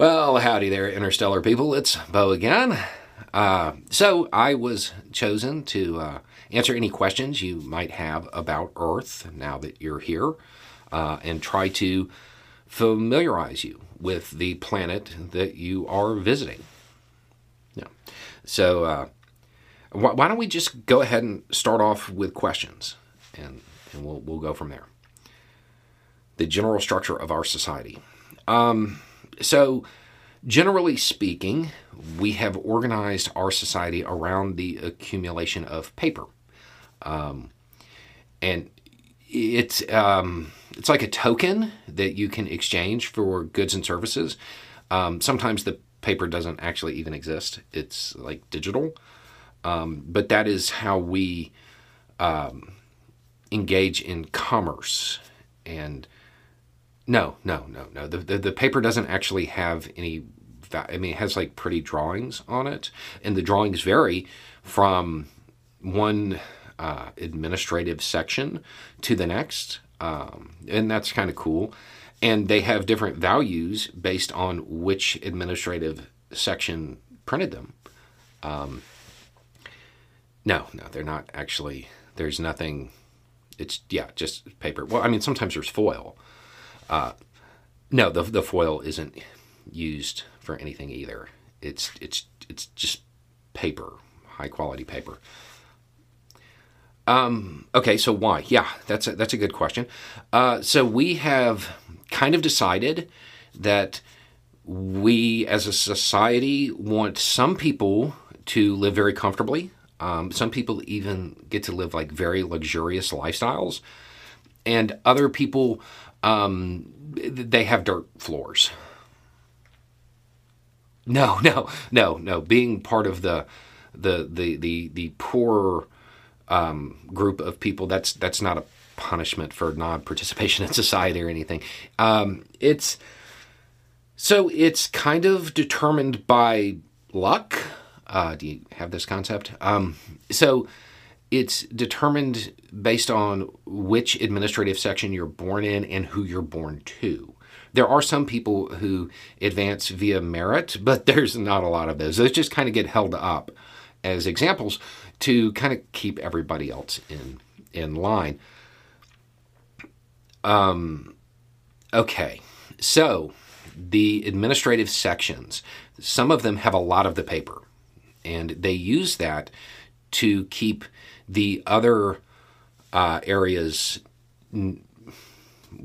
Well, howdy there, interstellar people. It's Bo again. Uh, so, I was chosen to uh, answer any questions you might have about Earth now that you're here uh, and try to familiarize you with the planet that you are visiting. Yeah. So, uh, wh- why don't we just go ahead and start off with questions and, and we'll, we'll go from there. The general structure of our society. Um, so, generally speaking, we have organized our society around the accumulation of paper. Um, and it's um, it's like a token that you can exchange for goods and services. Um, sometimes the paper doesn't actually even exist; it's like digital. Um, but that is how we um, engage in commerce and no, no, no, no. The, the, the paper doesn't actually have any. I mean, it has like pretty drawings on it, and the drawings vary from one uh, administrative section to the next, um, and that's kind of cool. And they have different values based on which administrative section printed them. Um, no, no, they're not actually. There's nothing. It's yeah, just paper. Well, I mean, sometimes there's foil uh, no, the the foil isn't used for anything either. It's it's it's just paper, high quality paper. Um, okay, so why? Yeah, that's a, that's a good question. Uh, so we have kind of decided that we, as a society, want some people to live very comfortably. Um, some people even get to live like very luxurious lifestyles, and other people um, they have dirt floors. No, no, no, no. Being part of the the the the the poor um, group of people that's that's not a punishment for non-participation in society or anything. Um, it's so it's kind of determined by luck. Uh, do you have this concept? Um, so it's determined based on which administrative section you're born in and who you're born to. There are some people who advance via merit, but there's not a lot of those. Those just kind of get held up as examples to kind of keep everybody else in in line. Um, okay, so the administrative sections, some of them have a lot of the paper, and they use that to keep the other uh, areas n-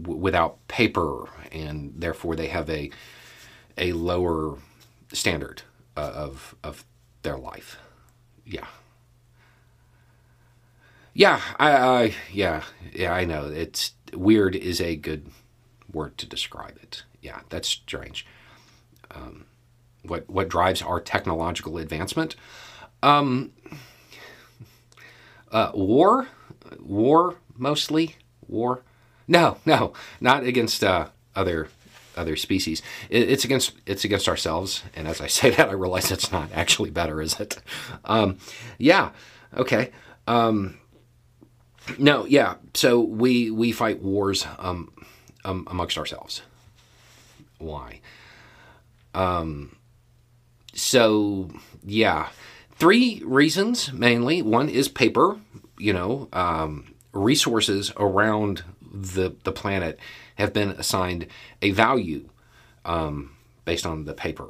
without paper, and therefore they have a a lower standard uh, of of their life. Yeah. Yeah, I, I yeah yeah I know it's weird is a good word to describe it. Yeah, that's strange. Um, what what drives our technological advancement? Um, uh, war, war mostly war. No, no, not against uh, other other species. It, it's against it's against ourselves. And as I say that, I realize it's not actually better, is it? Um, yeah. Okay. Um, no. Yeah. So we we fight wars um, um, amongst ourselves. Why? Um, so yeah three reasons mainly. One is paper, you know, um, resources around the, the planet have been assigned a value um, based on the paper.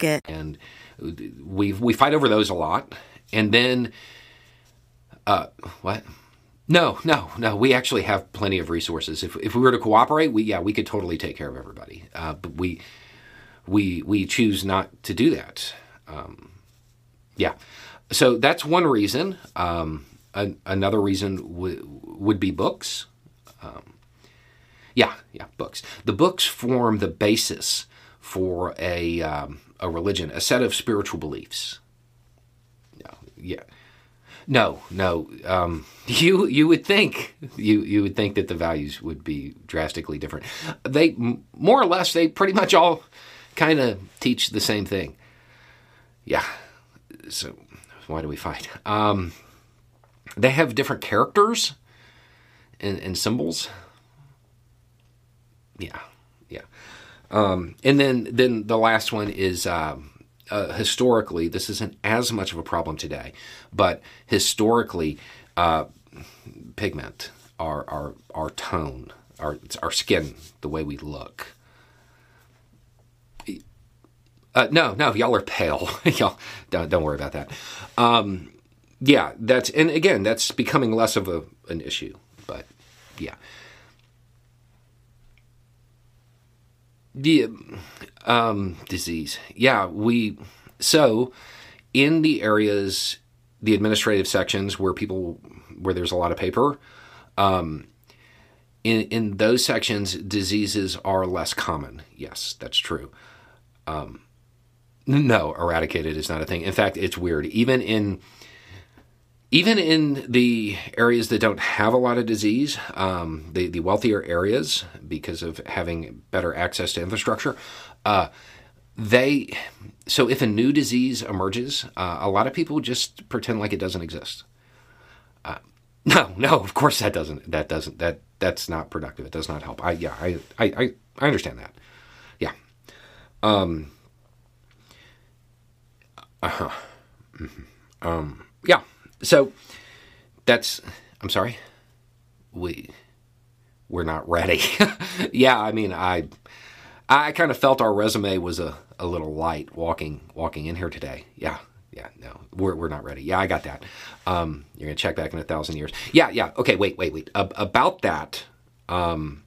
And we we fight over those a lot. And then, uh, what? No, no, no. We actually have plenty of resources. If, if we were to cooperate, we yeah, we could totally take care of everybody. Uh, but we we we choose not to do that. Um, yeah, so that's one reason. Um, an, another reason w- would be books. Um, yeah, yeah, books. The books form the basis for a um, a religion, a set of spiritual beliefs. Yeah, yeah. No, no. Um, you you would think you you would think that the values would be drastically different. They more or less they pretty much all kind of teach the same thing. Yeah. So why do we fight? Um, they have different characters and, and symbols. Yeah, yeah. Um, and then then the last one is. Um, uh, historically, this isn't as much of a problem today, but historically, uh, pigment, our, our, our tone, our, our skin, the way we look. Uh, no, no, y'all are pale. y'all don't, don't worry about that. Um, yeah, that's and again, that's becoming less of a an issue. But yeah, the um, disease. Yeah, we so in the areas, the administrative sections where people where there's a lot of paper. Um, in in those sections, diseases are less common. Yes, that's true. Um, no, eradicated is not a thing. In fact, it's weird. Even in even in the areas that don't have a lot of disease, um, the, the wealthier areas, because of having better access to infrastructure, uh, they so if a new disease emerges, uh, a lot of people just pretend like it doesn't exist. Uh, no, no, of course that doesn't. That doesn't. That that's not productive. It does not help. I yeah, I I I understand that. Yeah. Um. Uh huh. Mm-hmm. Um. Yeah so that's I'm sorry. We we're not ready. yeah, I mean I I kind of felt our resume was a, a little light walking walking in here today. Yeah. Yeah, no, we're, we're not ready. Yeah, I got that. Um, you're gonna check back in a thousand years. Yeah, yeah. Okay, wait, wait, wait. About that, um,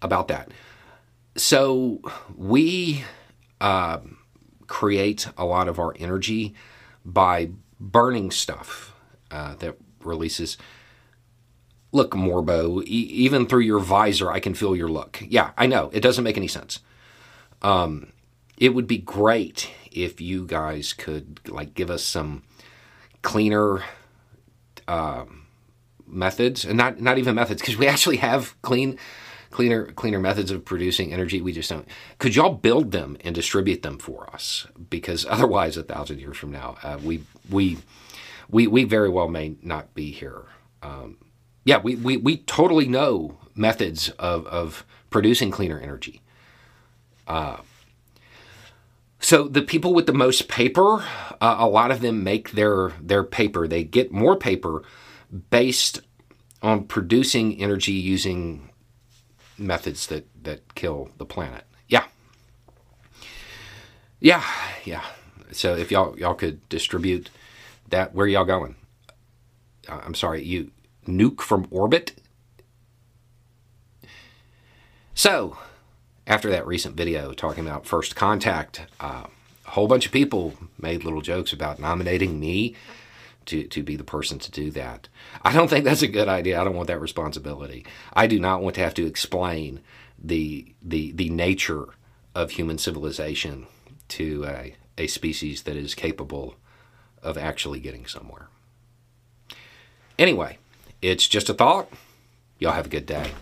about that. So we uh, create a lot of our energy by burning stuff uh, that releases. Look, Morbo, e- even through your visor, I can feel your look. Yeah, I know. It doesn't make any sense. Um, it would be great if you guys could like give us some cleaner uh, methods, and not not even methods, because we actually have clean, cleaner cleaner methods of producing energy. We just don't. Could y'all build them and distribute them for us? Because otherwise, a thousand years from now, uh, we we we we very well may not be here. Um, yeah, we, we we totally know methods of of producing cleaner energy. Uh, so the people with the most paper, uh, a lot of them make their their paper. They get more paper based on producing energy using methods that that kill the planet. Yeah. Yeah, yeah. So if y'all y'all could distribute that where y'all going? Uh, I'm sorry, you nuke from orbit. So, after that recent video talking about first contact, uh, a whole bunch of people made little jokes about nominating me to, to be the person to do that. I don't think that's a good idea. I don't want that responsibility. I do not want to have to explain the the the nature of human civilization to a, a species that is capable of actually getting somewhere. Anyway, it's just a thought. Y'all have a good day.